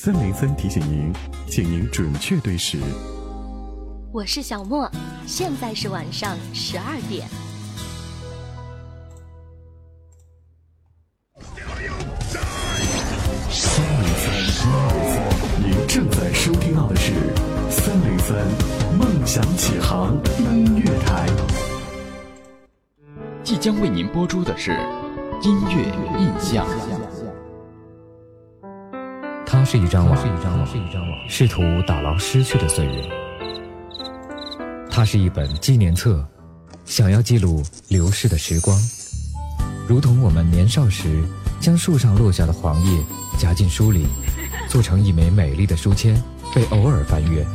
三零三提醒您，请您准确对时。我是小莫，现在是晚上十二点。三零三，您正在收听到的是三零三梦想起航音乐台。即将为您播出的是音乐印象。它是一张网，试图打捞失去的岁月。它是一本纪念册，想要记录流逝的时光，如同我们年少时将树上落下的黄叶夹进书里，做成一枚美丽的书签，被偶尔翻阅，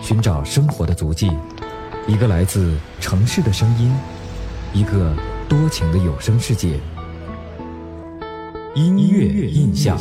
寻找生活的足迹，一个来自城市的声音，一个多情的有声世界。音乐印象。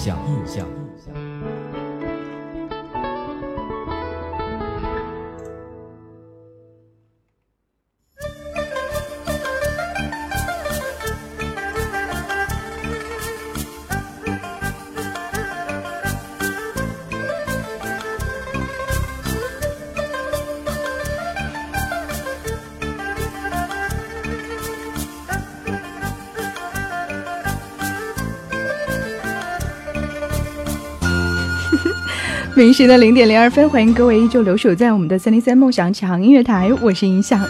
明时的零点零二分，欢迎各位依旧留守在我们的三零三梦想启航音乐台，我是音响。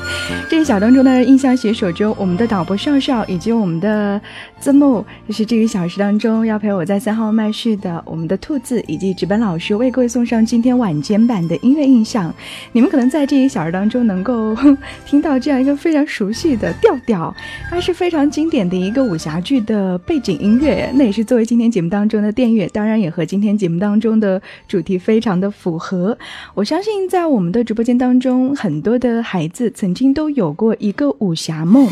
这一小当中的印象携手中，我们的导播少少以及我们的曾梦，就是这一小时当中要陪我在三号麦序的我们的兔子以及值班老师，为各位送上今天晚间版的音乐印象。你们可能在这一小时当中能够听到这样一个非常熟悉的调调，它是非常经典的一个武侠剧的背景音乐，那也是作为今天节目当中的电乐，当然也和今天节目当中的主题。非常的符合，我相信在我们的直播间当中，很多的孩子曾经都有过一个武侠梦。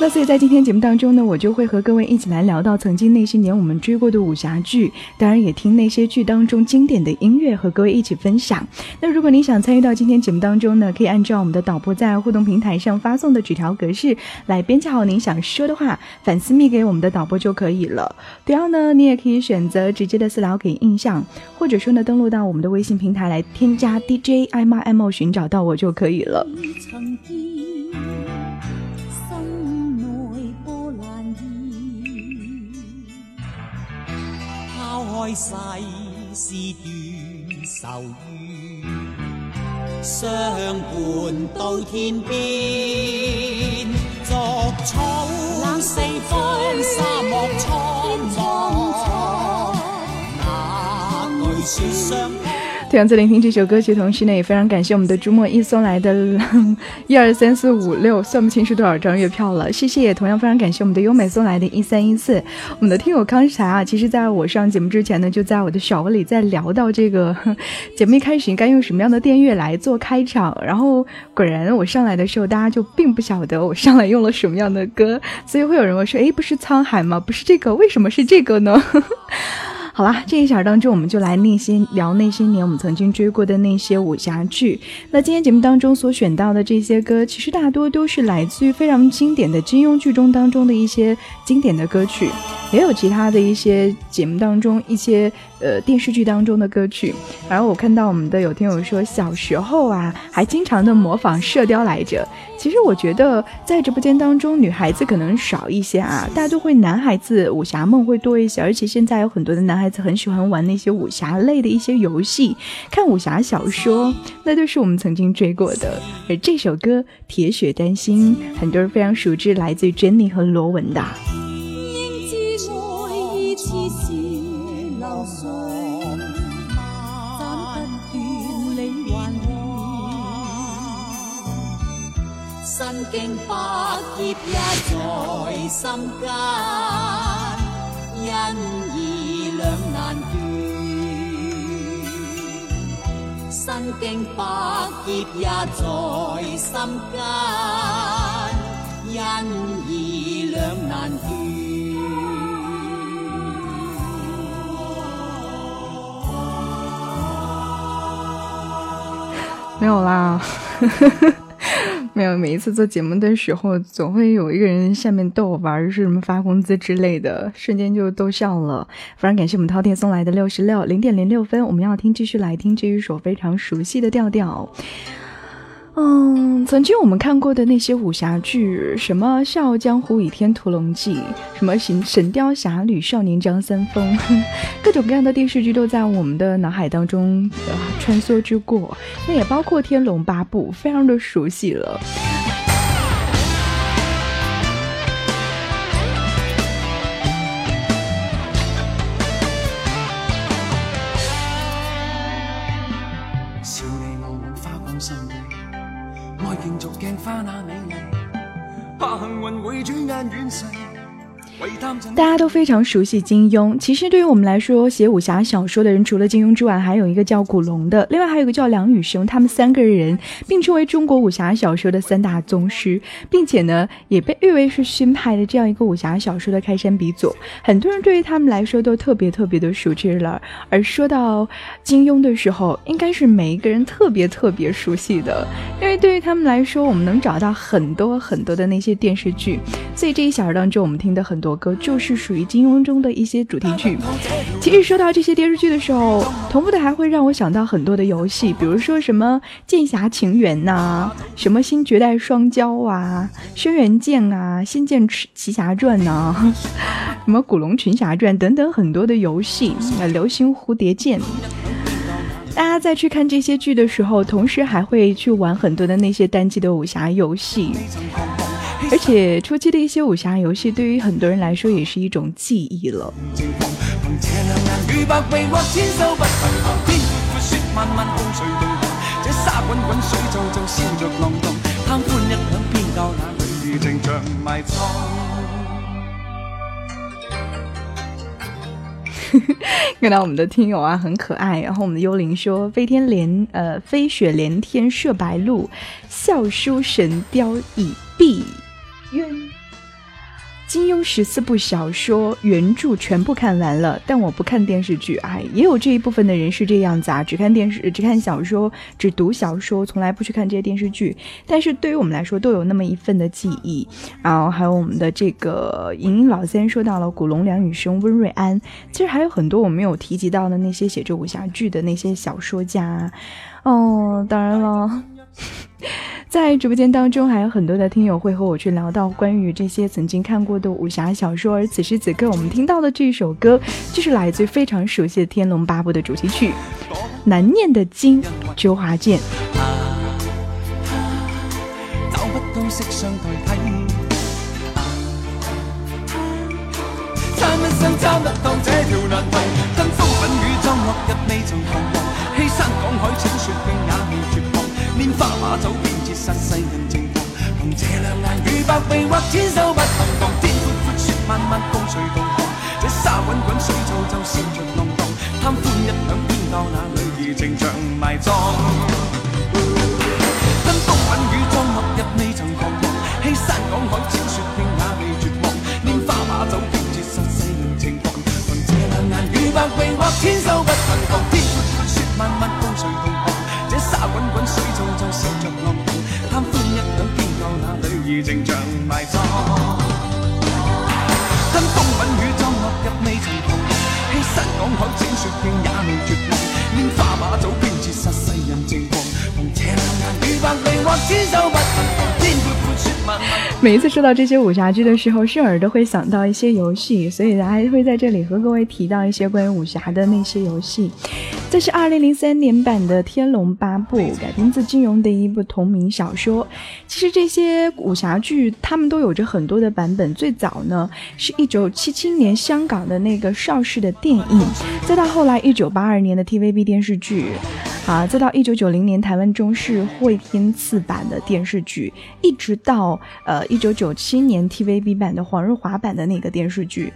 那所以在今天节目当中呢，我就会和各位一起来聊到曾经那些年我们追过的武侠剧，当然也听那些剧当中经典的音乐，和各位一起分享。那如果你想参与到今天节目当中呢，可以按照我们的导播在互动平台上发送的纸条格式来编辑好您想说的话，反私密给我们的导播就可以了。对后呢，你也可以选择直接的私聊给印象，或者说呢，登录到我们的微信平台来添加 DJ IMO 寻找到我就可以了。开世事断愁怨，相伴到天边，作草四方沙漠苍茫，同样在聆听这首歌曲同时呢，也非常感谢我们的朱墨一送来的一二三四五六，算不清是多少张月票了。谢谢，也同样非常感谢我们的优美送来的一三一四。我们的听友康才啊，其实在我上节目之前呢，就在我的小窝里在聊到这个节目一开始应该用什么样的电乐来做开场，然后果然我上来的时候，大家就并不晓得我上来用了什么样的歌，所以会有人问说，哎，不是沧海吗？不是这个，为什么是这个呢？好啦，这一小当中，我们就来那些聊那些年我们曾经追过的那些武侠剧。那今天节目当中所选到的这些歌，其实大多都是来自于非常经典的金庸剧中当中的一些经典的歌曲，也有其他的一些节目当中一些。呃，电视剧当中的歌曲，然后我看到我们的有听友说，小时候啊，还经常的模仿《射雕》来着。其实我觉得在直播间当中，女孩子可能少一些啊，大多会男孩子武侠梦会多一些。而且现在有很多的男孩子很喜欢玩那些武侠类的一些游戏，看武侠小说，那都是我们曾经追过的。而这首歌《铁血丹心》，很多人非常熟知，来自于 Jenny 和罗文的。经百劫也在心间，因义两难断。身经百劫也在心间，因义两难断。没有啦。呵呵呵 没有，每一次做节目的时候，总会有一个人下面逗我玩，是什么发工资之类的，瞬间就逗笑了。非常感谢我们饕餮送来的六十六零点零六分，我们要听，继续来听这一首非常熟悉的调调。嗯，曾经我们看过的那些武侠剧，什么《笑傲江湖》《倚天屠龙记》，什么《神神雕侠侣》《少年张三丰》，各种各样的电视剧都在我们的脑海当中呃穿梭之过。那也包括《天龙八部》，非常的熟悉了。笑你我冇花光心地，爱競逐镜花那美丽，怕幸运会转眼远逝。大家都非常熟悉金庸。其实对于我们来说，写武侠小说的人除了金庸之外，还有一个叫古龙的，另外还有一个叫梁羽生。他们三个人并称为中国武侠小说的三大宗师，并且呢，也被誉为是新派的这样一个武侠小说的开山鼻祖。很多人对于他们来说都特别特别的熟知了。而说到金庸的时候，应该是每一个人特别特别熟悉的，因为对于他们来说，我们能找到很多很多的那些电视剧。所以这一小时当中，我们听的很多歌就是属于金庸中的一些主题曲。其实说到这些电视剧的时候，同步的还会让我想到很多的游戏，比如说什么《剑侠情缘》呐，什么《新绝代双骄》啊，《轩辕剑》啊，《仙剑奇侠传》呐，什么《古龙群侠传》等等很多的游戏，呃，《流星蝴蝶剑》。大家在去看这些剧的时候，同时还会去玩很多的那些单机的武俠遊戲，而且初期的一些武侠游戏，对于很多人来说也是一种记忆了。看到我们的听友啊，很可爱。然后我们的幽灵说：“飞天连呃，飞雪连天射白鹿，笑书神雕倚碧。”冤。金庸十四部小说原著全部看完了，但我不看电视剧。哎，也有这一部分的人是这样子啊，只看电视，只看小说，只读小说，从来不去看这些电视剧。但是对于我们来说，都有那么一份的记忆。然后还有我们的这个莹莹老先说到了古龙、梁羽生、温瑞安，其实还有很多我没有提及到的那些写着武侠剧的那些小说家。哦，当然了。在直播间当中，还有很多的听友会和我去聊到关于这些曾经看过的武侠小说。而此时此刻，我们听到的这首歌，就是来自非常熟悉的《天龙八部》的主题曲，难念的经，周华健。花把酒便折殺世人情狂，凭这两眼与百臂或千手不能防，天阔阔雪漫漫共誰同航，这沙滚滚水皱皱笑着浪蕩，貪歡一晌偏教那女兒情長埋葬。跟風品與裝落日未曾彷徨，欺山赶海請雪徑也未绝望，拈花把酒便折殺世人情狂，凭这两眼与百臂或千手不能防，已经像埋葬。吞风吻雨葬落日未曾彷欺山赶海践雪径也未绝望。拈花把酒偏折煞世人情狂凭这两眼与百臂或千手不能防每一次说到这些武侠剧的时候，顺耳都会想到一些游戏，所以大家会在这里和各位提到一些关于武侠的那些游戏。这是二零零三年版的《天龙八部》，改编自金庸的一部同名小说。其实这些武侠剧，他们都有着很多的版本。最早呢，是一九七七年香港的那个邵氏的电影，再到后来一九八二年的 TVB 电视剧，啊，再到一九九零年台湾中视汇天赐版的电视剧，一直到呃一九九七年 TVB 版的黄日华版的那个电视剧。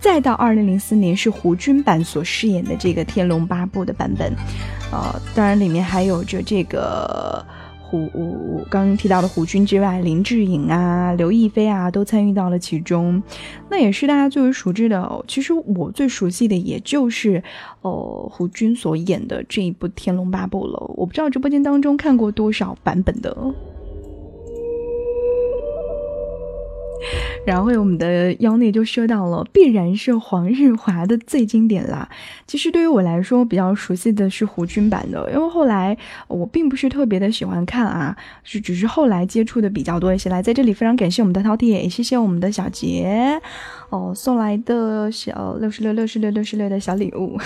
再到二零零四年是胡军版所饰演的这个《天龙八部》的版本，呃，当然里面还有着这个胡刚刚提到的胡军之外，林志颖啊、刘亦菲啊都参与到了其中，那也是大家最为熟知的、其实我最熟悉的也就是呃胡军所演的这一部《天龙八部》了。我不知道直播间当中看过多少版本的。然后我们的腰内就说到了，必然是黄日华的最经典啦。其实对于我来说，比较熟悉的是胡军版的，因为后来我并不是特别的喜欢看啊，是只是后来接触的比较多一些。来，在这里非常感谢我们的饕餮，也谢谢我们的小杰。哦，送来的小六十六六十六六十六的小礼物，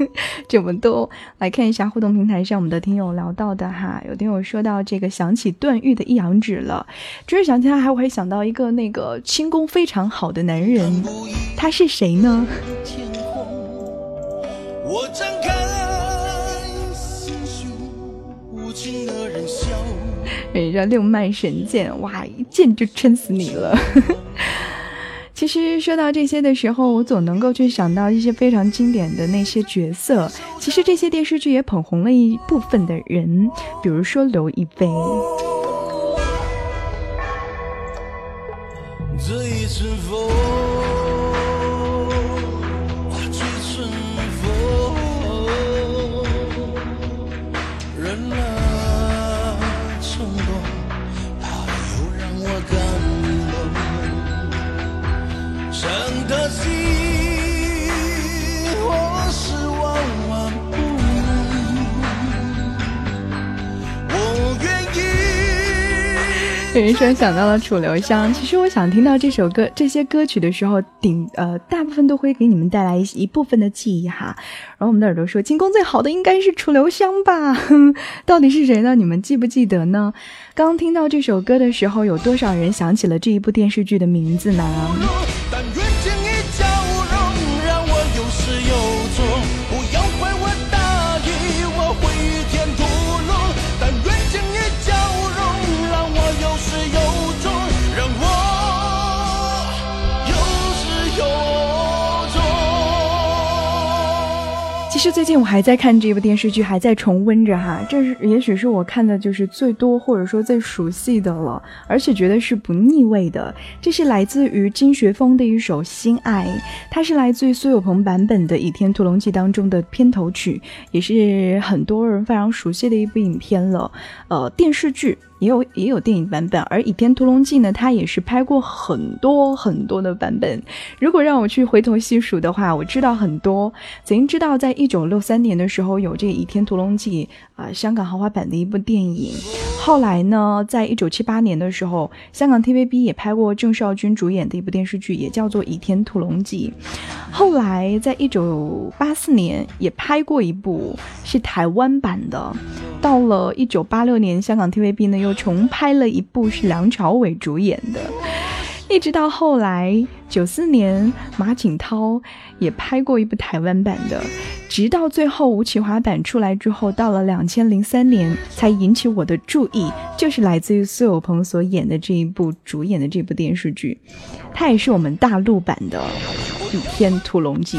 这么多。来看一下互动平台上我们的听友聊到的哈，有听友说到这个想起段誉的一阳指了，就是想起来还会想到一个那个轻功非常好的男人，他是谁呢？我张开心胸，无情的人笑。人家六脉神剑，哇，一剑就撑死你了。其实说到这些的时候，我总能够去想到一些非常经典的那些角色。其实这些电视剧也捧红了一部分的人，比如说刘亦菲。这一阵风。有人说想到了楚留香，其实我想听到这首歌、这些歌曲的时候，顶呃大部分都会给你们带来一一部分的记忆哈。然后我们的耳朵说，进攻最好的应该是楚留香吧？到底是谁呢？你们记不记得呢？刚听到这首歌的时候，有多少人想起了这一部电视剧的名字呢？实最近我还在看这部电视剧，还在重温着哈。这是也许是我看的就是最多或者说最熟悉的了，而且觉得是不腻味的。这是来自于金学峰的一首《心爱》，它是来自于苏有朋版本的《倚天屠龙记》当中的片头曲，也是很多人非常熟悉的一部影片了。呃，电视剧。也有也有电影版本，而《倚天屠龙记》呢，它也是拍过很多很多的版本。如果让我去回头细数的话，我知道很多。曾经知道，在一九六三年的时候有这《倚天屠龙记》啊，香港豪华版的一部电影。后来呢，在一九七八年的时候，香港 TVB 也拍过郑少君主演的一部电视剧，也叫做《倚天屠龙记》。后来在一九八四年也拍过一部，是台湾版的。到了一九八六年，香港 TVB 呢又重拍了一部，是梁朝伟主演的。一直到后来九四年，马景涛也拍过一部台湾版的。直到最后吴启华版出来之后，到了两千零三年才引起我的注意，就是来自于苏有朋所演的这一部主演的这部电视剧，它也是我们大陆版的《倚天屠龙记》。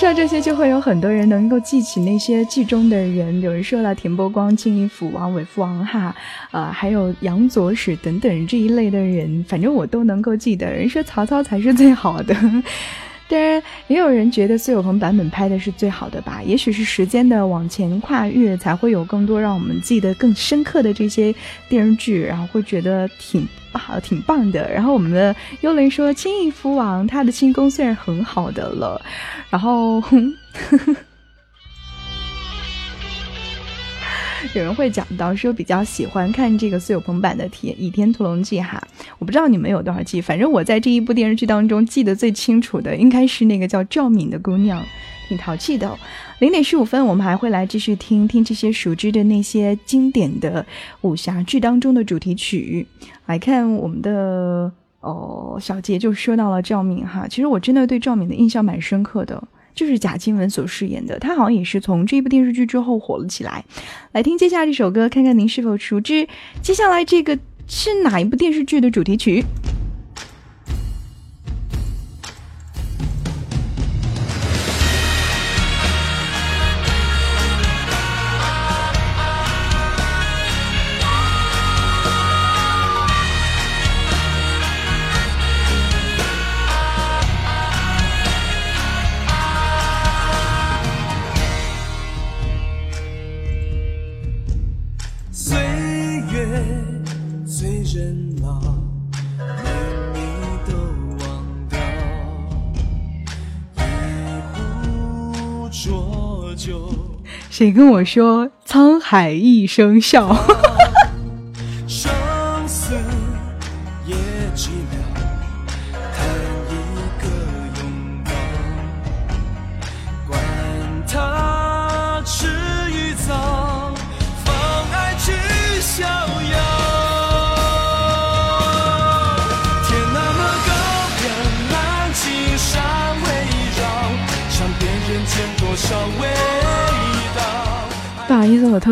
说这些，就会有很多人能够记起那些剧中的人。有人说了田伯光、金银府王、韦父王哈，呃，还有杨左使等等这一类的人，反正我都能够记得。人说曹操才是最好的。当然，也有人觉得苏有朋版本拍的是最好的吧？也许是时间的往前跨越，才会有更多让我们记得更深刻的这些电视剧，然后会觉得挺好、挺棒的。然后我们的幽灵说，轻易福王他的轻功虽然很好的了，然后。呵 呵 有人会讲到说比较喜欢看这个苏有朋版的《天倚天屠龙记》哈，我不知道你们有多少记，反正我在这一部电视剧当中记得最清楚的应该是那个叫赵敏的姑娘，挺淘气的。零点十五分，我们还会来继续听听这些熟知的那些经典的武侠剧当中的主题曲。来看我们的哦，小杰就说到了赵敏哈，其实我真的对赵敏的印象蛮深刻的。就是贾静雯所饰演的，她好像也是从这部电视剧之后火了起来。来听接下来这首歌，看看您是否熟知。接下来这个是哪一部电视剧的主题曲？谁跟我说沧海一声笑？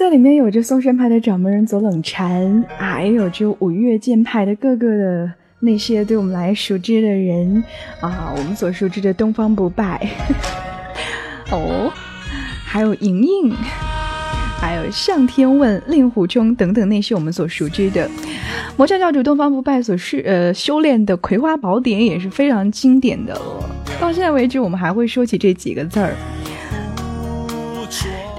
在里面有着嵩山派的掌门人左冷禅啊，也有着五岳剑派的各个的那些对我们来熟知的人啊，我们所熟知的东方不败 哦，还有莹莹，还有向天问、令狐冲等等那些我们所熟知的魔教教主东方不败所是呃修炼的葵花宝典也是非常经典的了。到现在为止，我们还会说起这几个字儿。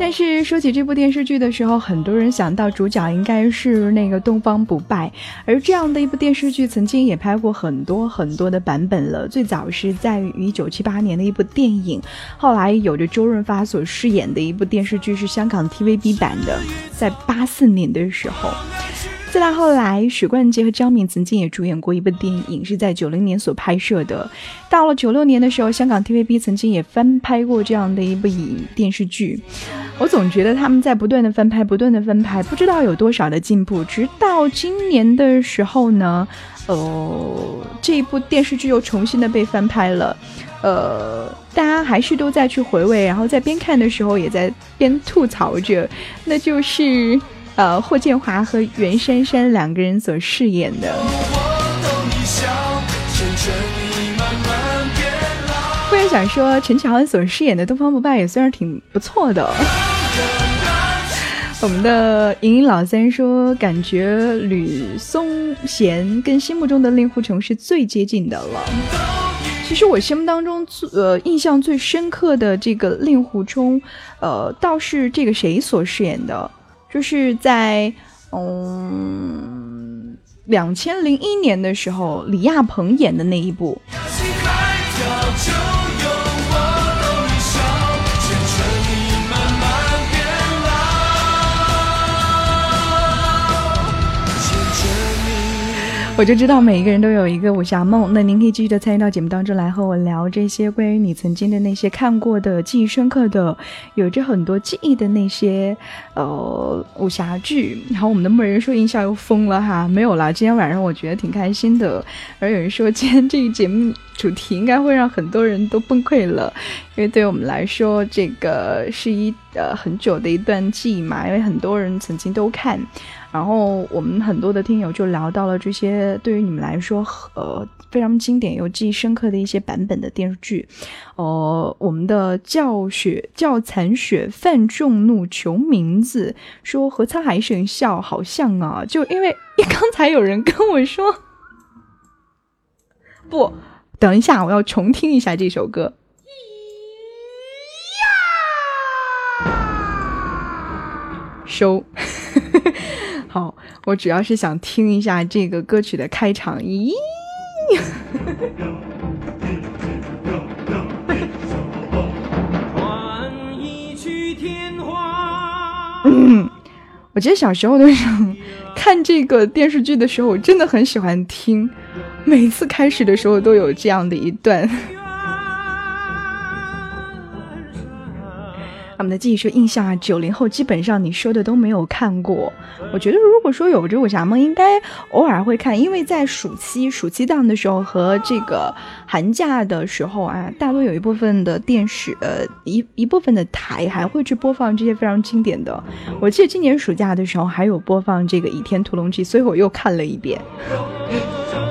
但是说起这部电视剧的时候，很多人想到主角应该是那个东方不败，而这样的一部电视剧曾经也拍过很多很多的版本了。最早是在于一九七八年的一部电影，后来有着周润发所饰演的一部电视剧是香港 TVB 版的，在八四年的时候。再到后来，许冠杰和张敏曾经也主演过一部电影，是在九零年所拍摄的。到了九六年的时候，香港 TVB 曾经也翻拍过这样的一部影电视剧。我总觉得他们在不断的翻拍，不断的翻拍，不知道有多少的进步。直到今年的时候呢，呃，这一部电视剧又重新的被翻拍了。呃，大家还是都在去回味，然后在边看的时候也在边吐槽着，那就是。呃，霍建华和袁姗姗两个人所饰演的。忽然想说，陈乔恩所饰演的东方不败也算是挺不错的。我们的莹莹老三说，感觉吕松贤跟心目中的令狐冲是最接近的了。其实我心目当中最呃印象最深刻的这个令狐冲，呃，倒是这个谁所饰演的。就是在嗯两千零一年的时候，李亚鹏演的那一部。我就知道每一个人都有一个武侠梦，那您可以继续的参与到节目当中来和我聊这些关于你曾经的那些看过的、记忆深刻的、有着很多记忆的那些呃武侠剧。然后我们的默人说音效又疯了哈，没有啦，今天晚上我觉得挺开心的。而有人说今天这个节目主题应该会让很多人都崩溃了，因为对我们来说这个是一呃很久的一段记忆嘛，因为很多人曾经都看。然后我们很多的听友就聊到了这些对于你们来说，呃，非常经典又记忆深刻的一些版本的电视剧。呃，我们的叫雪叫残雪犯众怒求名字说和沧海一声笑好像啊，就因为 刚才有人跟我说，不，等一下我要重听一下这首歌。收。好，我主要是想听一下这个歌曲的开场。咦，嗯，我记得小时候的时候看这个电视剧的时候，我真的很喜欢听，每次开始的时候都有这样的一段。他们的记忆说印象啊，九零后基本上你说的都没有看过。我觉得如果说有这武侠梦，应该偶尔会看，因为在暑期、暑期档的时候和这个寒假的时候啊，大多有一部分的电视，呃，一一部分的台还会去播放这些非常经典的。我记得今年暑假的时候还有播放这个《倚天屠龙记》，所以我又看了一遍。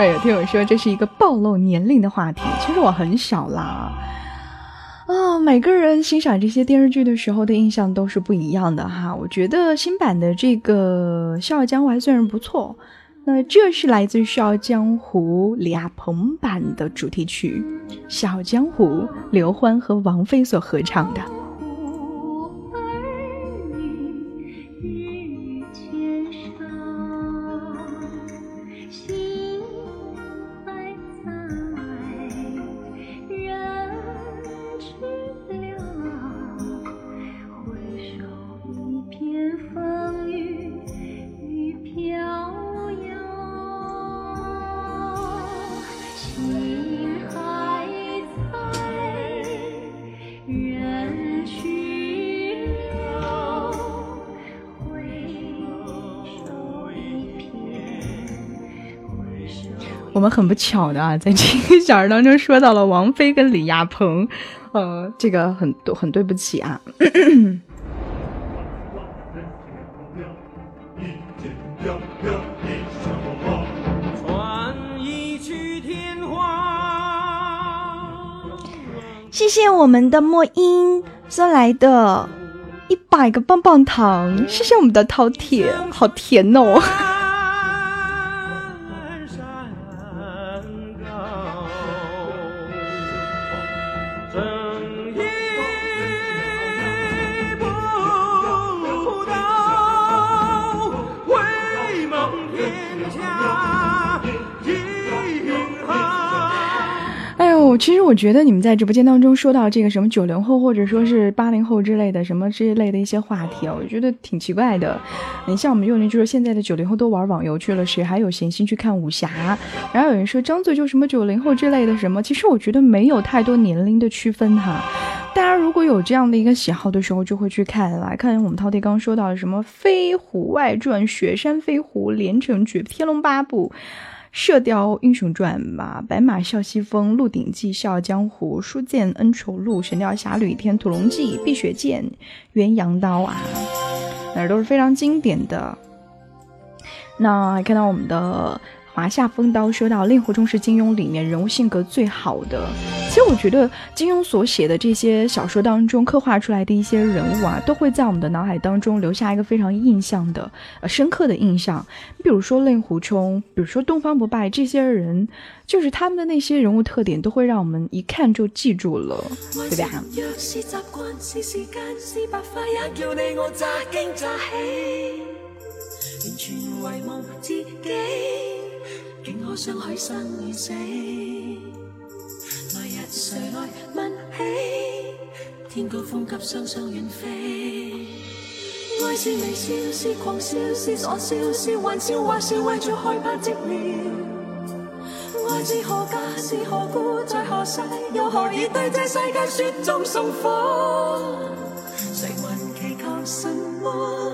哎，有听我说这是一个暴露年龄的话题，其实我很小啦。啊，每个人欣赏这些电视剧的时候的印象都是不一样的哈。我觉得新版的这个《笑傲江湖》还算是不错。那这是来自《笑傲江湖》李亚鹏版的主题曲《笑傲江湖》，刘欢和王菲所合唱的。我们很不巧的啊，在这个小时当中说到了王菲跟李亚鹏，呃，这个很很对不起啊。谢谢我们的莫音送来的一百个棒棒糖，谢谢我们的饕餮，好甜哦。其实我觉得你们在直播间当中说到这个什么九零后或者说是八零后之类的什么这一类的一些话题啊，我觉得挺奇怪的。你像我们幼年就说现在的九零后都玩网游去了，谁还有闲心去看武侠？然后有人说张嘴就什么九零后之类的什么，其实我觉得没有太多年龄的区分哈。大家如果有这样的一个喜好的时候，就会去看来看我们饕餮刚刚说到什么《飞虎外传》《雪山飞狐》《连城诀》《天龙八部》。《射雕英雄传》吧，《白马啸西风》《鹿鼎记》《笑傲江湖》《书剑恩仇录》《神雕侠侣》《天屠龙记》《碧血剑》《鸳鸯刀》啊，那都是非常经典的。那看到我们的。华夏风刀说到，令狐冲是金庸里面人物性格最好的。其实我觉得金庸所写的这些小说当中刻画出来的一些人物啊，都会在我们的脑海当中留下一个非常印象的、呃深刻的印象。你比如说令狐冲，比如说东方不败，这些人就是他们的那些人物特点，都会让我们一看就记住了，对吧？完全遗忘自己。竟可相许生与死，来日谁来问起？天高风急，双双远飞。爱是微笑，是狂笑，是傻笑，是玩笑，或是为着害怕寂寥。爱是何价，是何故，在何世，又何以对这世界雪中送火？谁还祈求什么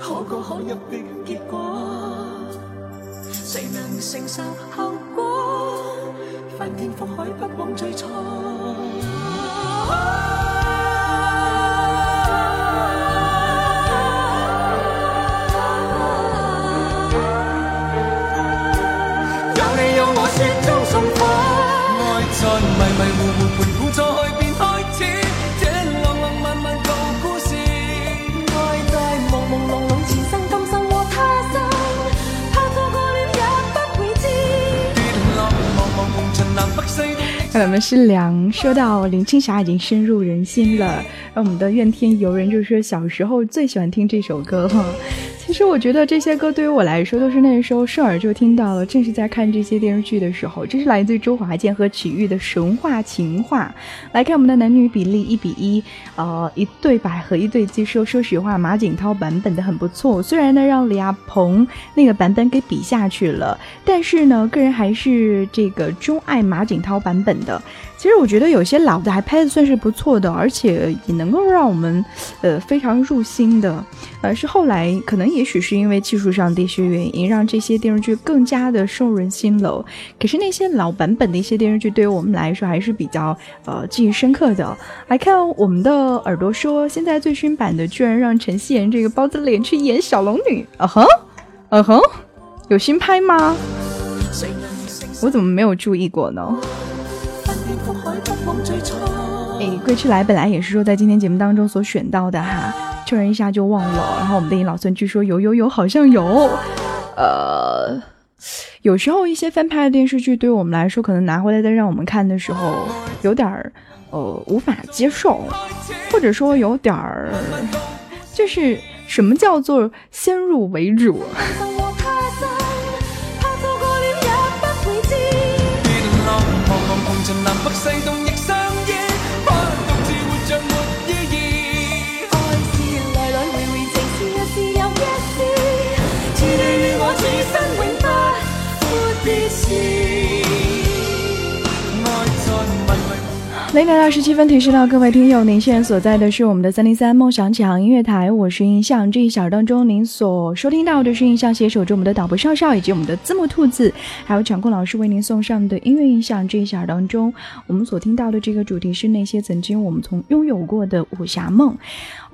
可歌可泣的结果？谁能承受后果？翻天覆海，不枉最初。我们是凉，说到林青霞已经深入人心了，那我们的怨天尤人就是说小时候最喜欢听这首歌哈。其实我觉得这些歌对于我来说都是那时候顺耳就听到了，正是在看这些电视剧的时候。这是来自周华健和曲玉的神话情话。来看我们的男女比例一比一，呃，一对百合一对鸡。说说实话，马景涛版本的很不错，虽然呢让李亚鹏那个版本给比下去了，但是呢个人还是这个钟爱马景涛版本的。其实我觉得有些老的还拍的算是不错的，而且也能够让我们，呃，非常入心的。呃，是后来可能也许是因为技术上的一些原因，让这些电视剧更加的深入人心了。可是那些老版本的一些电视剧，对于我们来说还是比较呃记忆深刻的。来看我们的耳朵说，现在最新版的居然让陈希妍这个包子脸去演小龙女，啊哼，嗯哼，有新拍吗？我怎么没有注意过呢？归去来本来也是说在今天节目当中所选到的哈，突然一下就忘了。然后我们的老孙据说有有有，好像有。呃，有时候一些翻拍的电视剧对于我们来说，可能拿回来再让我们看的时候，有点儿呃无法接受，或者说有点儿就是什么叫做先入为主。零点二十七分提示到各位听友，您现在所在的是我们的三零三梦想启航音乐台，我是印象。这一小时当中，您所收听到的是印象携手着我们的导播少少以及我们的字幕兔子，还有场控老师为您送上的音乐印象。这一小时当中，我们所听到的这个主题是那些曾经我们从拥有过的武侠梦。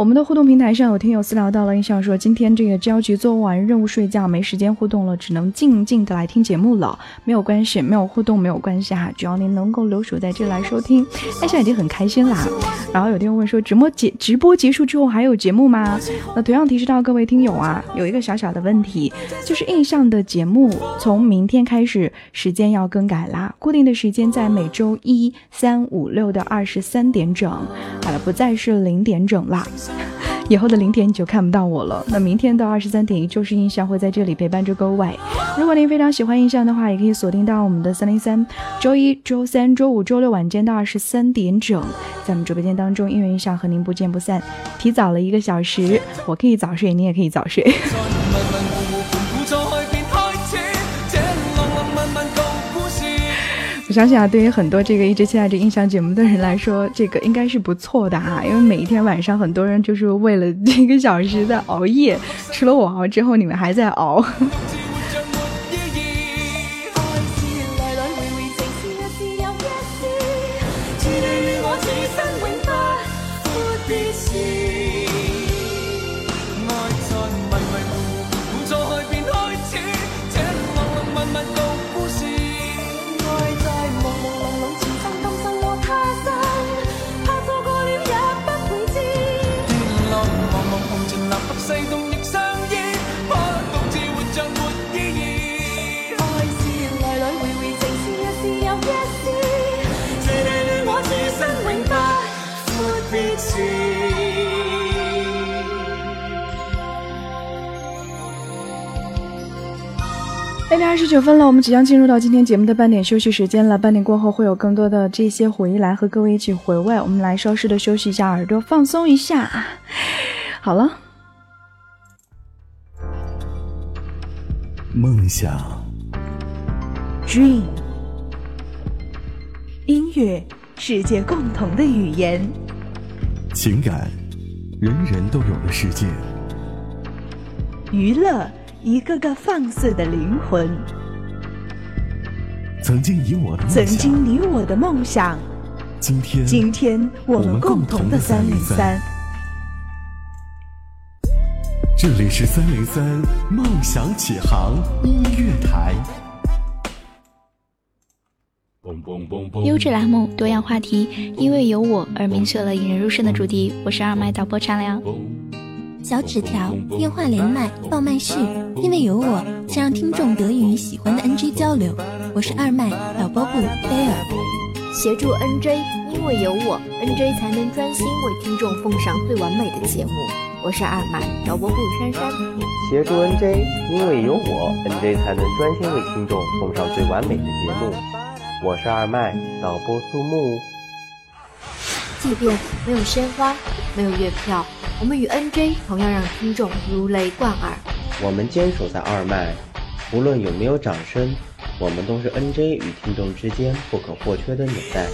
我们的互动平台上有听友私聊到了，印象说今天这个焦急做完任务睡觉，没时间互动了，只能静静的来听节目了。没有关系，没有互动没有关系哈，只要您能够留守在这来收听，那现在已经很开心啦。然后有听友问说，直播结直播结束之后还有节目吗？那同样提示到各位听友啊，有一个小小的问题，就是印象的节目从明天开始时间要更改啦，固定的时间在每周一、三、五、六的二十三点整，好了，不再是零点整啦。以后的零点你就看不到我了。那明天的二十三点，依旧是印象会在这里陪伴着各位。如果您非常喜欢印象的话，也可以锁定到我们的三零三，周一周三周五周六晚间到二十三点整，在我们直播间当中，音乐印象和您不见不散。提早了一个小时，我可以早睡，你也可以早睡。我相信啊，对于很多这个一直期待着音响节目的人来说，这个应该是不错的啊、因为每一天晚上，很多人就是为了一个小时在熬夜，除了我熬之后，你们还在熬。二十九分了，我们即将进入到今天节目的半点休息时间了。半点过后会有更多的这些回忆来和各位一起回味。我们来稍事的休息一下耳朵，放松一下。好了，梦想，Dream，音乐，世界共同的语言。情感，人人都有的世界。娱乐，一个个放肆的灵魂。曾经以我的梦曾，经你我的梦想，今天，今天我们共同的三零三。这里是三零三梦想起航音乐台。优质栏目，多样话题，因为有我而明确了引人入胜的主题。我是二麦导播常良。小纸条、电话连麦、爆麦序，因为有我，才让听众得以与喜欢的 NG 交流。我是二麦导播部贝尔。协助 NJ，因为有我，NJ 才能专心为听众奉上最完美的节目。我是二麦导播部珊珊。协助 NJ，因为有我，NJ 才能专心为听众奉上最完美的节目。我是二麦导播苏木。即便没有鲜花，没有月票，我们与 NJ 同样让听众如雷贯耳。我们坚守在二麦，无论有没有掌声，我们都是 NJ 与听众之间不可或缺的纽带。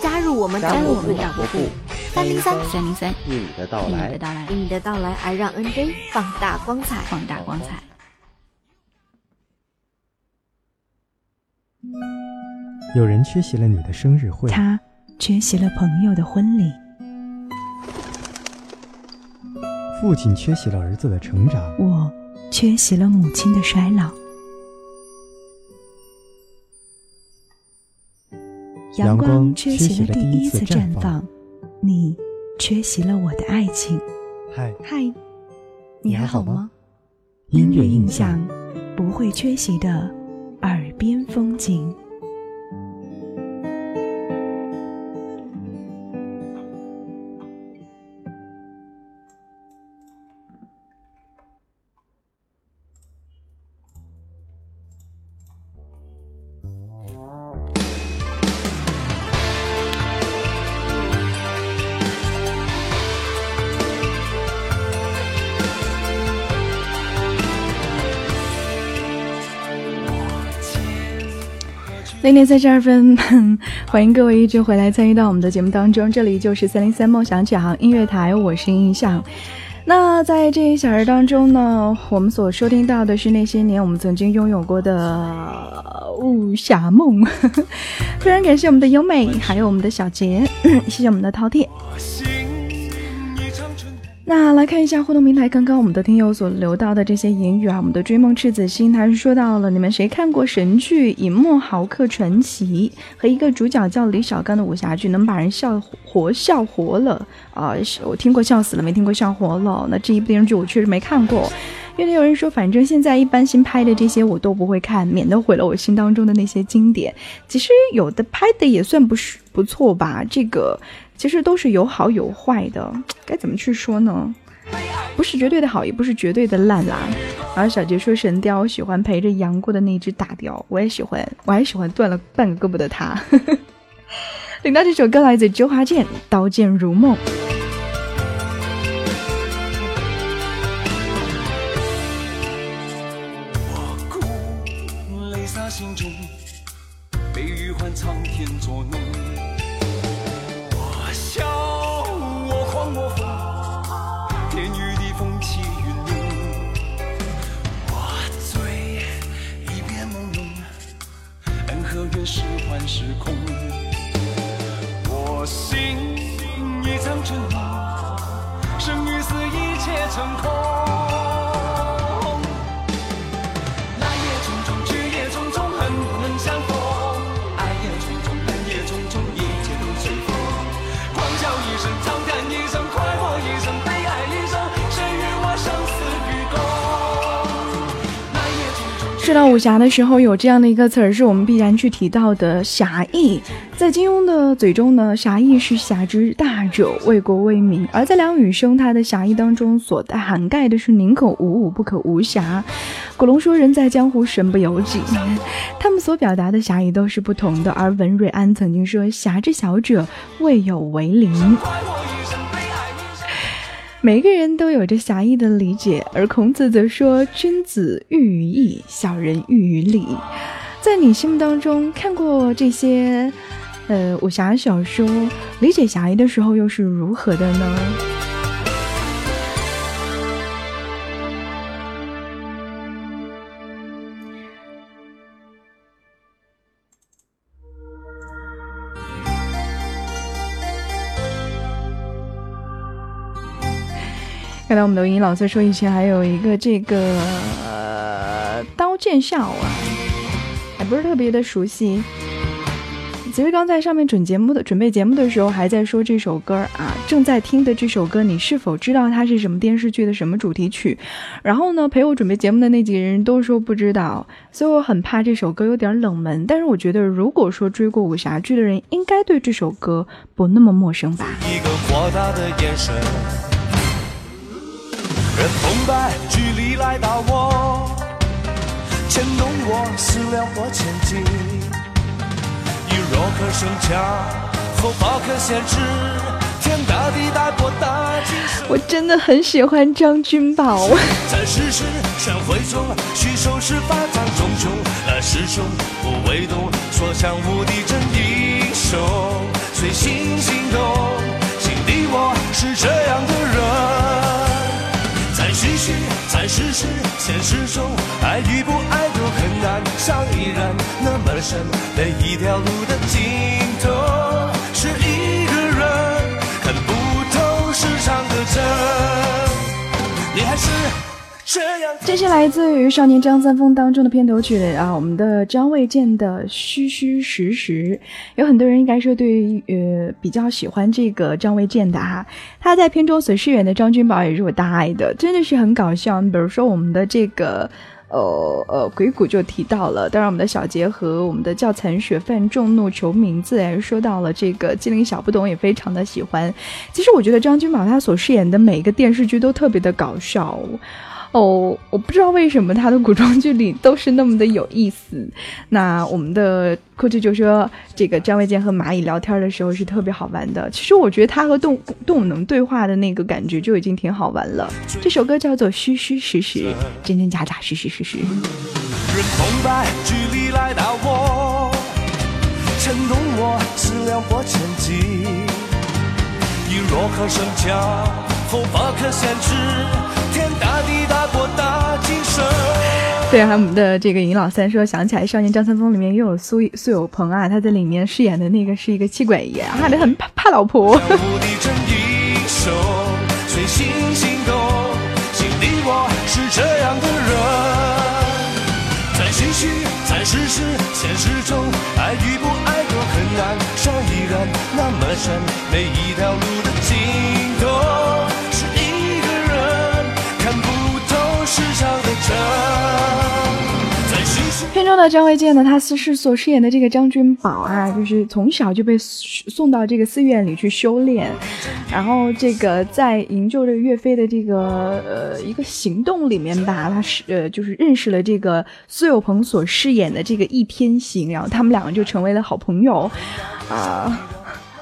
加入我们导播部，导播部三零三三零三，因你的到因你的，到来，因你的到来而让 NJ 放大光彩，放大光彩。有人缺席了你的生日会，他缺席了朋友的婚礼，父亲缺席了儿子的成长，我缺席了母亲的衰老。阳光缺席了第一次绽放，你缺席了我的爱情。嗨，嗨，你还好吗？音乐印象不会缺席的耳边风景。零点三十二分，欢迎各位一直回来参与到我们的节目当中。这里就是三零三梦想起航音乐台，我是印象。那在这一小时当中呢，我们所收听到的是那些年我们曾经拥有过的武侠梦。非常感谢我们的优美，还有我们的小杰，谢谢我们的饕餮。那来看一下互动平台，刚刚我们的听友所留到的这些言语啊，我们的追梦赤子心，他是说到了你们谁看过神剧《隐没豪客传奇》和一个主角叫李小刚的武侠剧，能把人笑活笑活了啊？我听过笑死了，没听过笑活了。那这一部电视剧我确实没看过，因为有人说，反正现在一般新拍的这些我都不会看，免得毁了我心当中的那些经典。其实有的拍的也算不是不错吧，这个。其实都是有好有坏的，该怎么去说呢？不是绝对的好，也不是绝对的烂啦。而小杰说《神雕》喜欢陪着杨过的那只大雕，我也喜欢，我还喜欢断了半个胳膊的他。领到这首歌来自周华健，《刀剑如梦》。是空。我心一场尘梦，生与死一切成空。说到武侠的时候，有这样的一个词儿，是我们必然去提到的侠义。在金庸的嘴中呢，侠义是侠之大者，为国为民；而在梁羽生他的侠义当中，所涵盖的是宁可无武，不可无侠。古龙说：“人在江湖，身不由己。”他们所表达的侠义都是不同的。而文瑞安曾经说：“侠之小者，未有为邻。”每个人都有着狭义的理解，而孔子则说：“君子喻于义，小人喻于礼。”在你心目当中，看过这些，呃，武侠小说，理解狭义的时候又是如何的呢？看到我们的语音老师说，以前还有一个这个《刀剑笑》啊，还不是特别的熟悉。其实刚在上面准节目的准备节目的时候，还在说这首歌啊，正在听的这首歌，你是否知道它是什么电视剧的什么主题曲？然后呢，陪我准备节目的那几个人都说不知道，所以我很怕这首歌有点冷门。但是我觉得，如果说追过武侠剧的人，应该对这首歌不那么陌生吧。一个豁达的眼神，任风摆，距离来到我，牵动我思量或前进。以弱可胜强，否暴可限制，天大地大博大精深。我真的很喜欢张君宝。在世事盛会中，虚手是法掌中雄。那师兄不为动，所向无敌真英雄。随心行动，心里我是这现实中，爱与不爱都很难伤依然那么深。每一条路这是来自于《少年张三丰》当中的片头曲啊，我们的张卫健的《虚虚实实》。有很多人应该说对呃比较喜欢这个张卫健的哈，他在片中所饰演的张君宝也是我大爱的，真的是很搞笑。比如说我们的这个。呃呃，鬼谷就提到了，当然我们的小杰和我们的叫残血犯众怒求名字，也说到了这个机灵小不懂也非常的喜欢。其实我觉得张君宝他所饰演的每一个电视剧都特别的搞笑。哦，我不知道为什么他的古装剧里都是那么的有意思。那我们的酷剧就说，这个张卫健和蚂蚁聊天的时候是特别好玩的。其实我觉得他和动动物能对话的那个感觉就已经挺好玩了。这首歌叫做《虚虚实实》，真真假假，虚虚实实。若可生强，否不可限制。对，还有我们的这个尹老三说，想起来《少年张三丰》里面又有苏苏有朋啊，他在里面饰演的那个是一个妻管严，啊，他很怕怕老婆。随心心动，心里我是这样的人，在虚虚，在实实，现实中，爱与不爱都很难，伤依然那么深，每一条路。片中的张卫健呢，他是是所饰演的这个张君宝啊，就是从小就被送到这个寺院里去修炼，然后这个在营救这个岳飞的这个呃一个行动里面吧，他是呃就是认识了这个苏有朋所饰演的这个易天行，然后他们两个就成为了好朋友啊。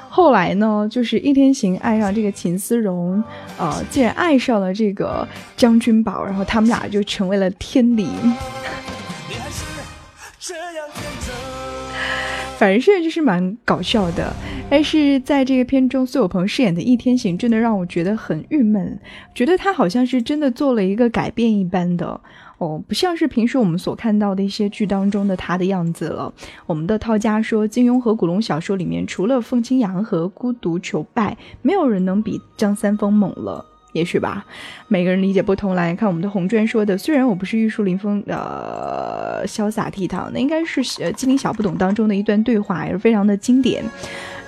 后来呢，就是易天行爱上这个秦思荣，呃，竟然爱上了这个张君宝，然后他们俩就成为了天敌。反正就是蛮搞笑的，但是在这个片中，苏有朋饰演的易天行真的让我觉得很郁闷，觉得他好像是真的做了一个改变一般的哦，不像是平时我们所看到的一些剧当中的他的样子了。我们的涛家说，金庸和古龙小说里面，除了凤青阳和孤独求败，没有人能比张三丰猛了。也许吧，每个人理解不同。来看我们的红娟说的，虽然我不是玉树临风，呃，潇洒倜傥，那应该是呃《机灵小不懂》当中的一段对话，也是非常的经典。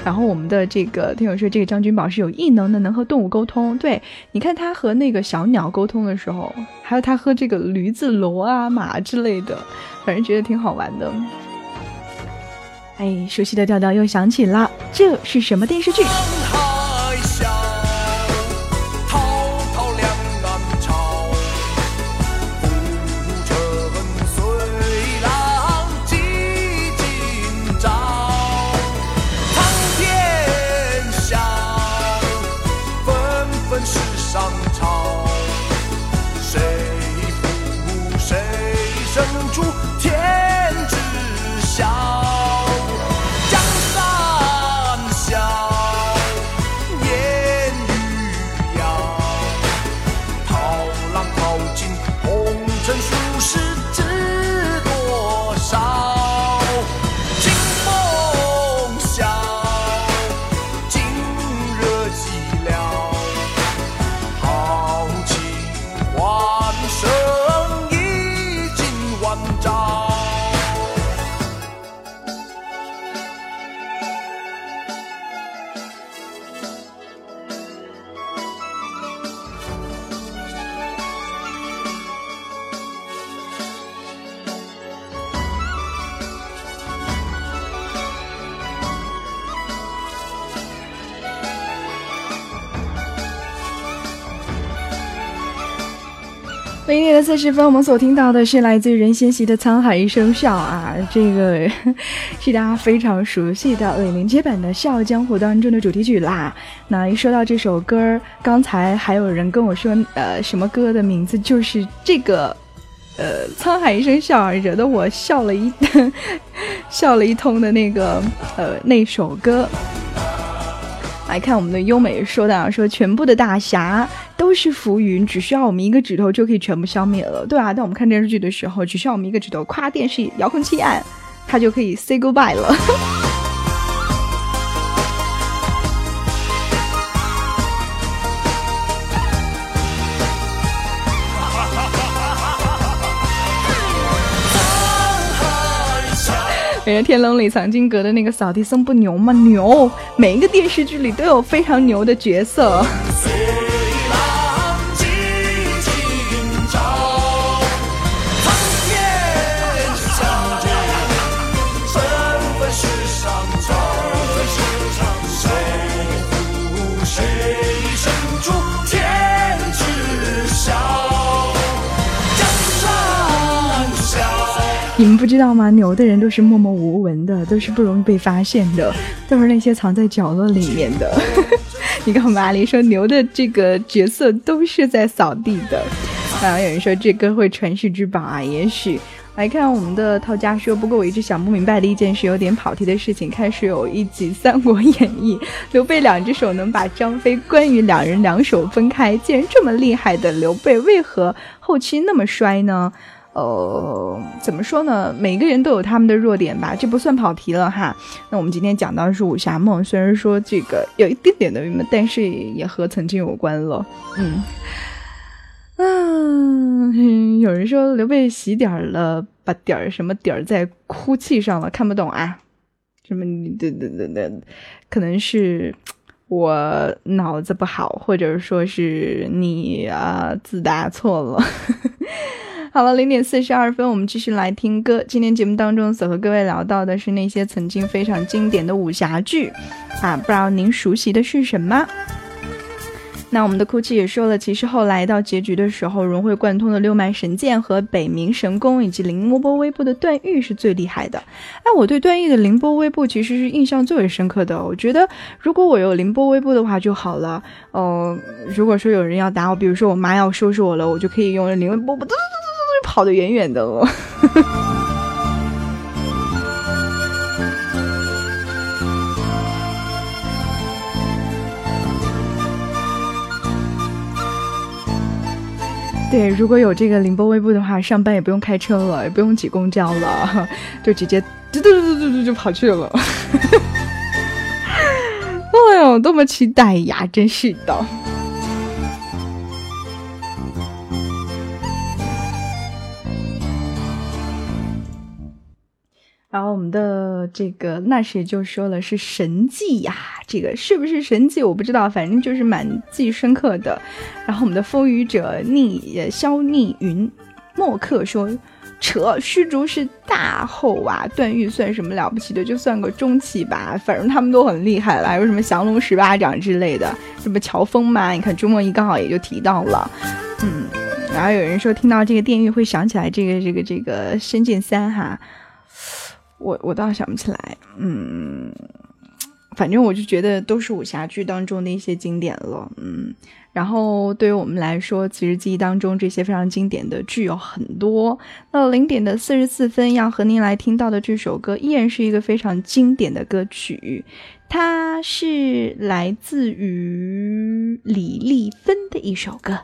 然后我们的这个听友说，这个张君宝是有异能的，能和动物沟通。对，你看他和那个小鸟沟通的时候，还有他和这个驴子、骡啊、马之类的，反正觉得挺好玩的。哎，熟悉的调调又响起了，这是什么电视剧？的四十分，我们所听到的是来自于任贤齐的《沧海一声笑》啊，这个 是大家非常熟悉的李连杰版的《笑傲江湖》当中的主题曲啦。那一说到这首歌，刚才还有人跟我说，呃，什么歌的名字就是这个，呃，《沧海一声笑》，惹得我笑了一 笑了一通的那个，呃，那首歌。来看我们的优美说的啊，说全部的大侠都是浮云只需要我们一个指头就可以全部消灭了。对啊但我们看电视剧的时候只需要我们一个指头夸电视遥控器按它就可以 say goodbye 了。每人天龙里藏经阁的那个扫地僧不牛吗？牛！每一个电视剧里都有非常牛的角色。不知道吗？牛的人都是默默无闻的，都是不容易被发现的，都是那些藏在角落里面的。你看马里说牛的这个角色都是在扫地的。然后，有人说这歌会传世之宝啊，也许来看我们的陶家说。不过我一直想不明白的一件事，有点跑题的事情。开始有一集《三国演义》，刘备两只手能把张飞、关羽两人两手分开，既然这么厉害的刘备，为何后期那么衰呢？呃，怎么说呢？每个人都有他们的弱点吧，这不算跑题了哈。那我们今天讲到的是武侠梦，虽然说这个有一点点的郁闷，但是也和曾经有关了。嗯，啊，有人说刘备洗点儿了，把点儿什么点儿在哭泣上了，看不懂啊？什么？对对对对，可能是我脑子不好，或者说是你啊字打错了。好了，零点四十二分，我们继续来听歌。今天节目当中所和各位聊到的是那些曾经非常经典的武侠剧啊，不知道您熟悉的是什么？那我们的哭泣也说了，其实后来到结局的时候，融会贯通的六脉神剑和北冥神功，以及凌波微步的段誉是最厉害的。哎，我对段誉的凌波微步其实是印象最为深刻的。我觉得如果我有凌波微步的话就好了。哦，如果说有人要打我，比如说我妈要收拾我了，我就可以用凌波步。跑得远远的了。对，如果有这个凌波微步的话，上班也不用开车了，也不用挤公交了，就直接嘟嘟嘟嘟嘟就跑去了。哎呦，多么期待呀！真是的。然后我们的这个那谁就说了是神迹呀，这个是不是神迹我不知道，反正就是蛮记忆深刻的。然后我们的风雨者逆萧逆云墨客说扯虚竹是大后啊，段誉算什么了不起的，就算个中期吧，反正他们都很厉害了，还有什么降龙十八掌之类的，什么乔峰嘛，你看朱梦怡刚好也就提到了，嗯，然后有人说听到这个电狱会想起来这个这个这个仙剑三哈。我我倒想不起来，嗯，反正我就觉得都是武侠剧当中的一些经典了，嗯，然后对于我们来说，其实记忆当中这些非常经典的剧有很多。那零点的四十四分要和您来听到的这首歌，依然是一个非常经典的歌曲，它是来自于李丽芬的一首歌。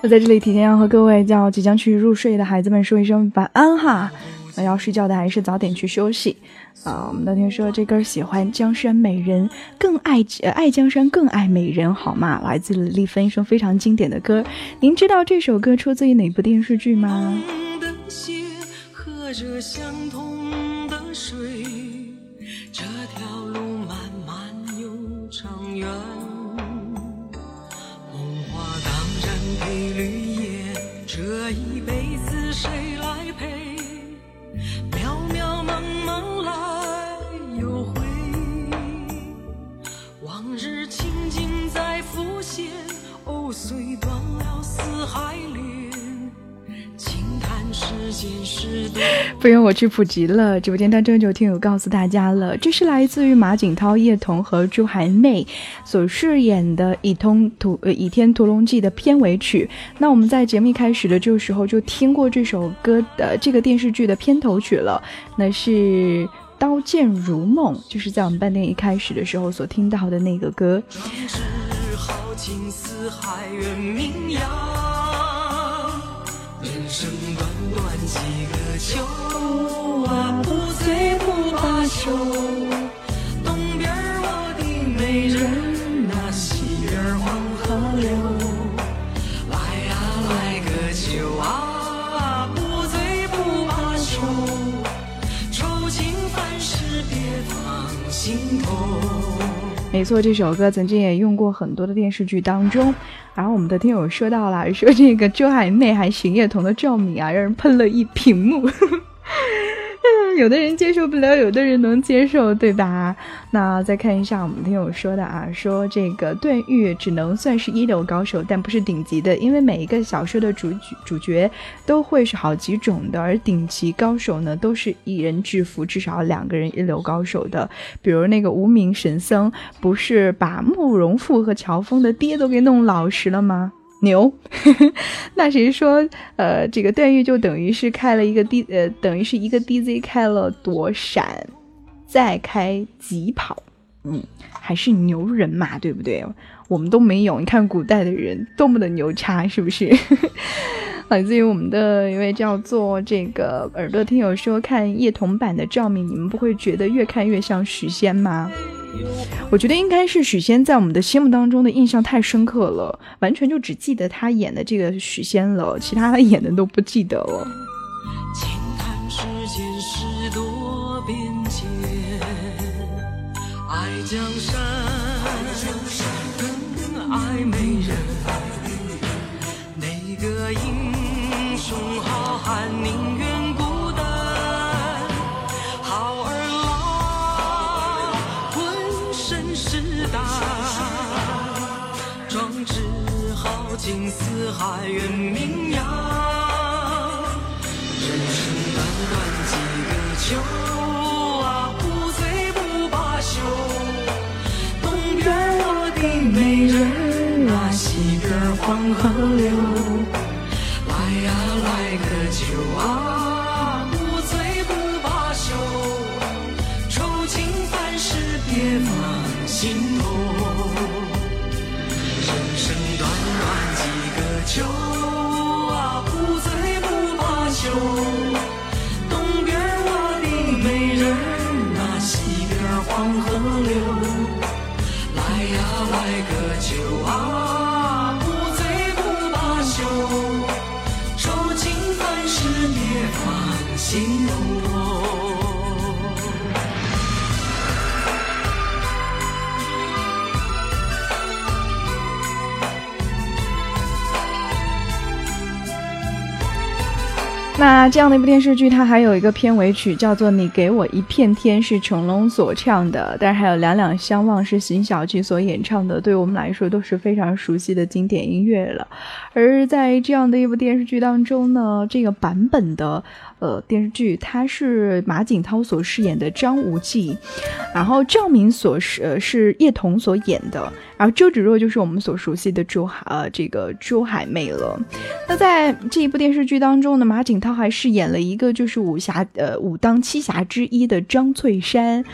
那在这里提前要和各位叫即将去入睡的孩子们说一声晚安哈，那要睡觉的还是早点去休息啊。我们那天说这歌喜欢江山美人，更爱爱江山更爱美人，好吗？来自李丽芬一首非常经典的歌，您知道这首歌出自于哪部电视剧吗？配绿叶，这一辈子谁来陪？渺渺茫茫来又回，往日情景在浮现。哦，虽断了丝还连。不用我去普及了，直播间当中就听友告诉大家了，这是来自于马景涛、叶童和朱海妹所饰演的《倚通屠呃倚天屠龙记》的片尾曲。那我们在节目一开始的这个时候就听过这首歌的这个电视剧的片头曲了，那是刀剑如梦》，就是在我们半点一开始的时候所听到的那个歌。人生几个秋啊，不醉不罢休。没错，这首歌曾经也用过很多的电视剧当中。然后我们的听友说到了，说这个周海媚还行叶童的赵敏啊，让人喷了一屏幕。有的人接受不了，有的人能接受，对吧？那再看一下我们听友说的啊，说这个段誉只能算是一流高手，但不是顶级的，因为每一个小说的主主角都会是好几种的，而顶级高手呢，都是一人制服至少两个人一流高手的。比如那个无名神僧，不是把慕容复和乔峰的爹都给弄老实了吗？牛，那谁说，呃，这个段誉就等于是开了一个 D，呃，等于是一个 DZ 开了躲闪，再开疾跑，嗯，还是牛人嘛，对不对？我们都没有，你看古代的人多么的牛叉，是不是？来自于我们的一位叫做这个耳朵听友说，看叶童版的赵敏，你们不会觉得越看越像许仙吗？我觉得应该是许仙在我们的心目当中的印象太深刻了，完全就只记得他演的这个许仙了，其他他演的都不记得了。情四海远明那这样的一部电视剧，它还有一个片尾曲叫做《你给我一片天》，是成龙所唱的，但是还有《两两相望》是邢晓琪所演唱的，对我们来说都是非常熟悉的经典音乐了。而在这样的一部电视剧当中呢，这个版本的呃电视剧，他是马景涛所饰演的张无忌，然后赵敏所是呃是叶童所演的，然后周芷若就是我们所熟悉的周海呃这个周海媚了。那在这一部电视剧当中呢，马景涛还饰演了一个就是武侠呃武当七侠之一的张翠山。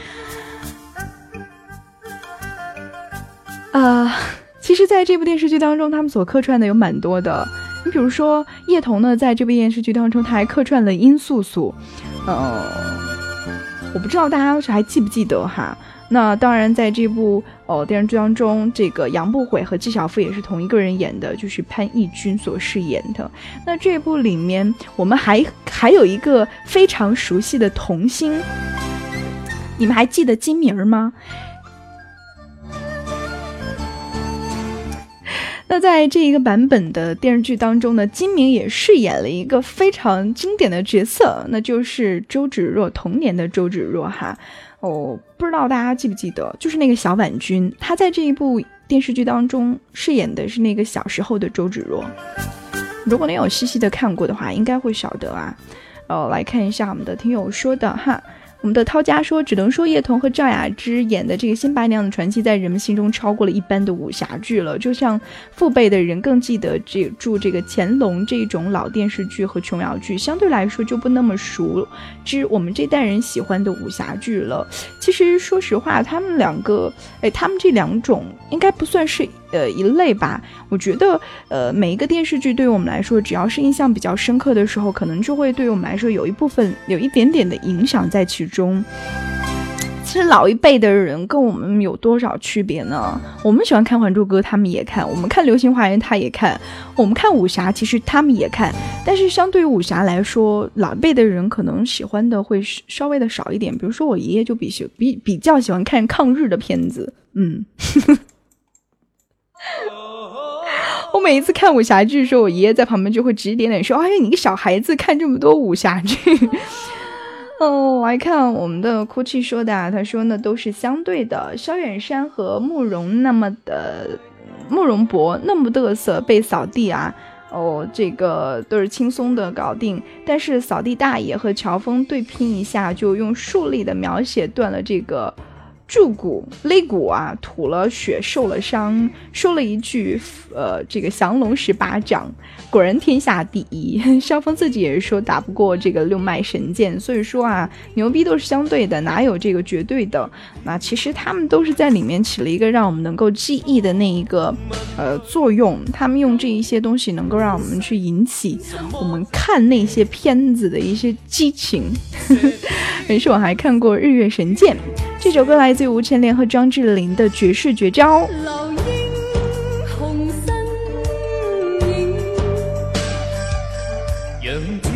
啊、其实，在这部电视剧当中，他们所客串的有蛮多的。你比如说，叶童呢，在这部电视剧当中，他还客串了殷素素。呃，我不知道大家还记不记得哈。那当然，在这部哦电视剧当中，这个杨不悔和纪晓芙也是同一个人演的，就是潘义军所饰演的。那这部里面，我们还还有一个非常熟悉的童星，你们还记得金明吗？那在这一个版本的电视剧当中呢，金明也饰演了一个非常经典的角色，那就是周芷若童年的周芷若哈。哦，不知道大家记不记得，就是那个小婉君，她在这一部电视剧当中饰演的是那个小时候的周芷若。如果你有细细的看过的话，应该会晓得啊。呃，来看一下我们的听友说的哈。我们的涛家说，只能说叶童和赵雅芝演的这个《新白娘子传奇》在人们心中超过了一般的武侠剧了。就像父辈的人更记得这住这个乾隆这种老电视剧和琼瑶剧，相对来说就不那么熟知我们这代人喜欢的武侠剧了。其实说实话，他们两个，哎，他们这两种应该不算是。呃，一类吧。我觉得，呃，每一个电视剧对于我们来说，只要是印象比较深刻的时候，可能就会对于我们来说有一部分有一点点的影响在其中。其实老一辈的人跟我们有多少区别呢？我们喜欢看《还珠格格》，他们也看；我们看《流星花园》，他也看；我们看武侠，其实他们也看。但是相对于武侠来说，老一辈的人可能喜欢的会稍微的少一点。比如说我爷爷就比喜比比较喜欢看抗日的片子，嗯。我每一次看武侠剧的时候，我爷爷在旁边就会指指点点说：“哎呀，你个小孩子看这么多武侠剧。”哦，我还看我们的哭泣说的，啊他说呢都是相对的。萧远山和慕容那么的慕容博那么嘚瑟被扫地啊，哦，这个都是轻松的搞定。但是扫地大爷和乔峰对拼一下，就用竖立的描写断了这个。柱骨肋骨啊，吐了血，受了伤，说了一句：“呃，这个降龙十八掌，果然天下第一。”萧峰自己也是说打不过这个六脉神剑，所以说啊，牛逼都是相对的，哪有这个绝对的？那其实他们都是在里面起了一个让我们能够记忆的那一个呃作用，他们用这一些东西能够让我们去引起我们看那些片子的一些激情。没事，我还看过《日月神剑》这首歌来。自吴千莲和张智霖的绝世绝招。仰天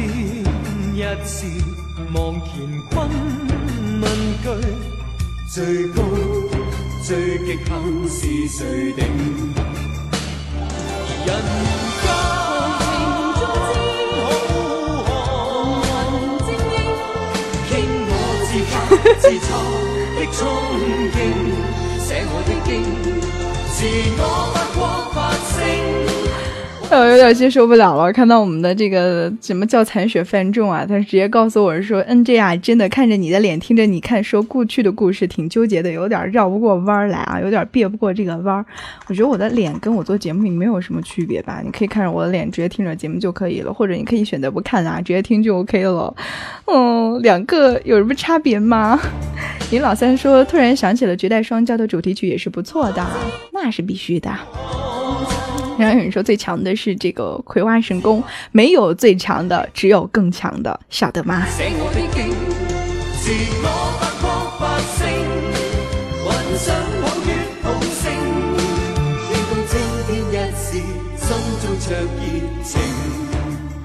一视，望乾坤问句，最高最极限是谁定？人间浩瀚精英，倾我自发自创。经，写我的经，自我不。我有点接受不了了，看到我们的这个什么叫残血泛重啊？他直接告诉我说：“N J 啊，真的看着你的脸，听着你看说过去的故事，挺纠结的，有点绕不过弯来啊，有点别不过这个弯。我觉得我的脸跟我做节目没有什么区别吧？你可以看着我的脸，直接听着节目就可以了，或者你可以选择不看啊，直接听就 OK 了。嗯，两个有什么差别吗？林老三说，突然想起了《绝代双骄》的主题曲也是不错的，那是必须的。”然有人说最强的是这个葵花神功，没有最强的，只有更强的，晓得吗？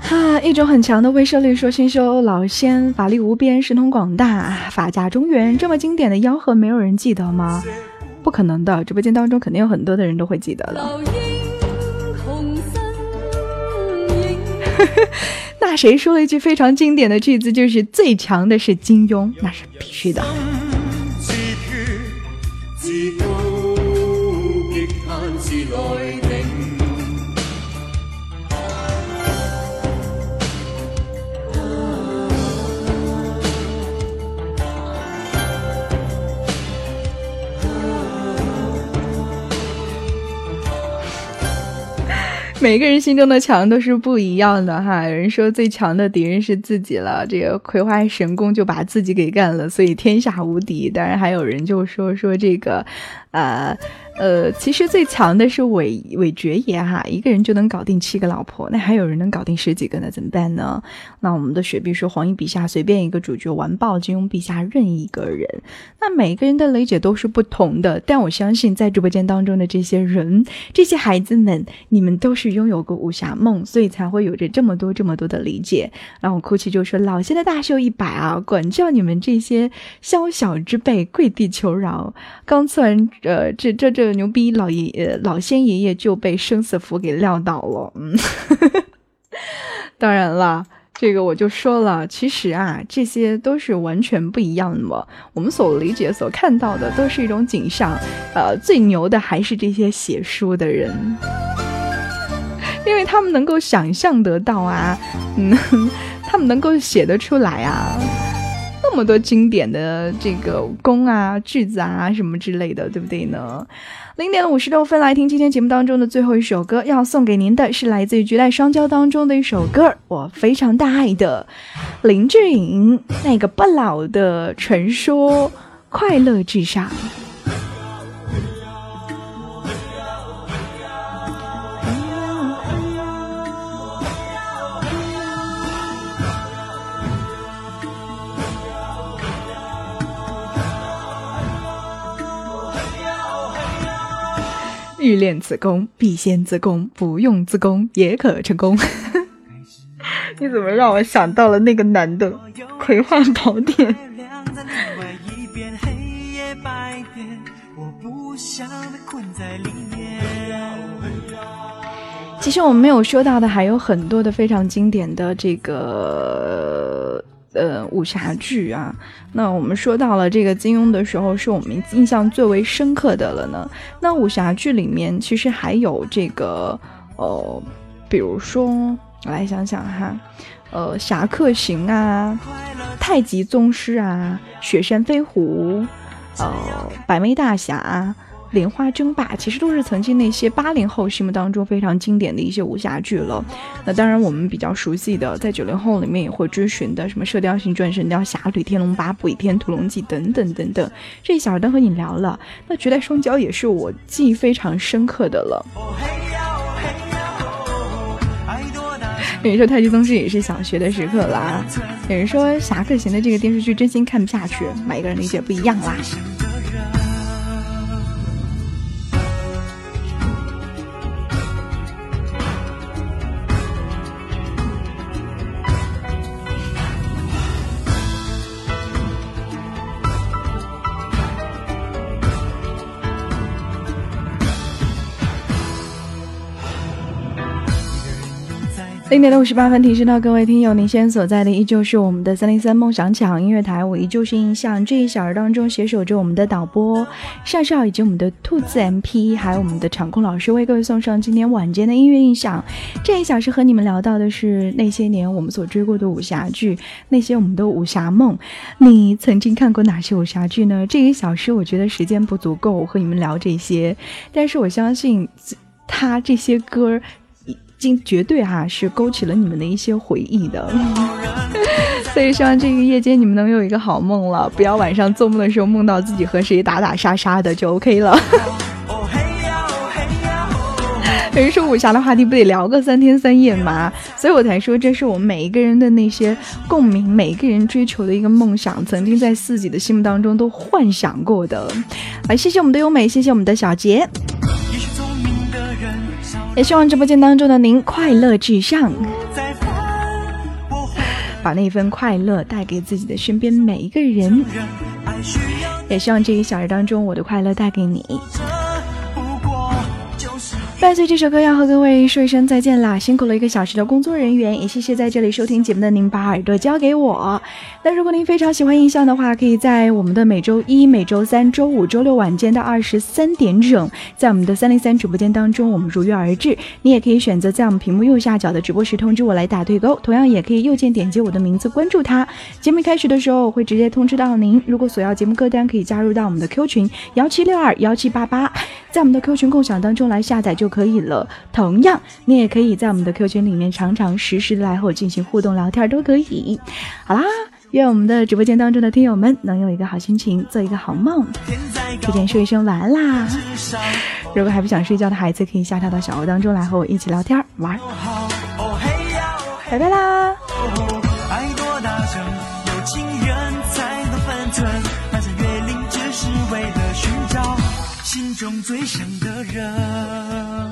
啊，一种很强的威慑力，说新修老仙，法力无边，神通广大，法驾中原，这么经典的吆喝，没有人记得吗？不可能的，直播间当中肯定有很多的人都会记得的。那谁说了一句非常经典的句子，就是最强的是金庸，那是必须的。每个人心中的强都是不一样的哈。有人说最强的敌人是自己了，这个葵花神功就把自己给干了，所以天下无敌。当然还有人就说说这个，呃。呃，其实最强的是韦韦爵爷哈，一个人就能搞定七个老婆，那还有人能搞定十几个呢？怎么办呢？那我们的雪碧说，黄奕笔下随便一个主角完爆金庸笔下任意一个人。那每个人的理解都是不同的，但我相信在直播间当中的这些人，这些孩子们，你们都是拥有过武侠梦，所以才会有着这么多这么多的理解。然后哭泣就说，老仙的大寿一百啊，管教你们这些宵小之辈跪地求饶。刚测完，呃，这这这。牛逼老爷爷老仙爷爷就被生死符给撂倒了，嗯，当然了，这个我就说了，其实啊，这些都是完全不一样的。我们所理解、所看到的都是一种景象，呃，最牛的还是这些写书的人，因为他们能够想象得到啊，嗯，他们能够写得出来啊。这么多经典的这个宫啊、句子啊什么之类的，对不对呢？零点五十六分，来听今天节目当中的最后一首歌，要送给您的是来自于《绝代双骄》当中的一首歌，我非常大爱的林志颖那个不老的传说，《快乐至上》。欲练此功，必先自宫，不用自宫也可成功。你怎么让我想到了那个男的《葵花宝典》？其实我们没有说到的还有很多的非常经典的这个。呃，武侠剧啊，那我们说到了这个金庸的时候，是我们印象最为深刻的了呢。那武侠剧里面其实还有这个，呃，比如说，我来想想哈，呃，《侠客行》啊，《太极宗师》啊，《雪山飞狐》，呃，《百媚大侠》。莲花争霸其实都是曾经那些八零后心目当中非常经典的一些武侠剧了。那当然，我们比较熟悉的，在九零后里面也会追寻的，什么《射雕英雄传》《神雕侠侣》《天龙八部》《倚天屠龙记》等等等等。这一小都和你聊了。那《绝代双骄》也是我记忆非常深刻的了。有人说《太极宗师》也是小学的时刻啦。有人说《侠客行》的这个电视剧真心看不下去，每个人理解不一样啦。零点五十八分，提示到各位听友，您现在所在的依旧是我们的三零三梦想抢音乐台，我依旧是印象这一小时当中携手着我们的导播少少以及我们的兔子 MP，还有我们的场控老师为各位送上今天晚间的音乐印象。这一小时和你们聊到的是那些年我们所追过的武侠剧，那些我们的武侠梦。你曾经看过哪些武侠剧呢？这一小时我觉得时间不足够和你们聊这些，但是我相信他这些歌。绝对哈是勾起了你们的一些回忆的，所以希望这个夜间你们能有一个好梦了，不要晚上做梦的时候梦到自己和谁打打杀杀的就 OK 了。有人说武侠的话题不得聊个三天三夜吗？所以我才说这是我们每一个人的那些共鸣，每一个人追求的一个梦想，曾经在自己的心目当中都幻想过的。来，谢谢我们的优美，谢谢我们的小杰。也希望直播间当中的您快乐至上，把那份快乐带给自己的身边每一个人。也希望这一小时当中，我的快乐带给你。伴随这首歌，要和各位说一声再见啦！辛苦了一个小时的工作人员，也谢谢在这里收听节目的您，把耳朵交给我。那如果您非常喜欢印象的话，可以在我们的每周一、每周三、周五、周六晚间的二十三点整，在我们的三零三直播间当中，我们如约而至。你也可以选择在我们屏幕右下角的直播时通知我来打对勾，同样也可以右键点击我的名字关注他。节目开始的时候，我会直接通知到您。如果索要节目歌单，可以加入到我们的 Q 群幺七六二幺七八八，在我们的 Q 群共享当中来下载就。可以了。同样，你也可以在我们的 Q 群里面常常实时的来和我进行互动聊天，都可以。好啦，愿我们的直播间当中的听友们能有一个好心情，做一个好梦。提前说一声晚安啦！如果还不想睡觉的孩子，可以下跳到小屋当中来和我一起聊天玩。拜拜啦！爱多大声，有情人才能分寸。翻山越岭只是为了寻找心中最想的人。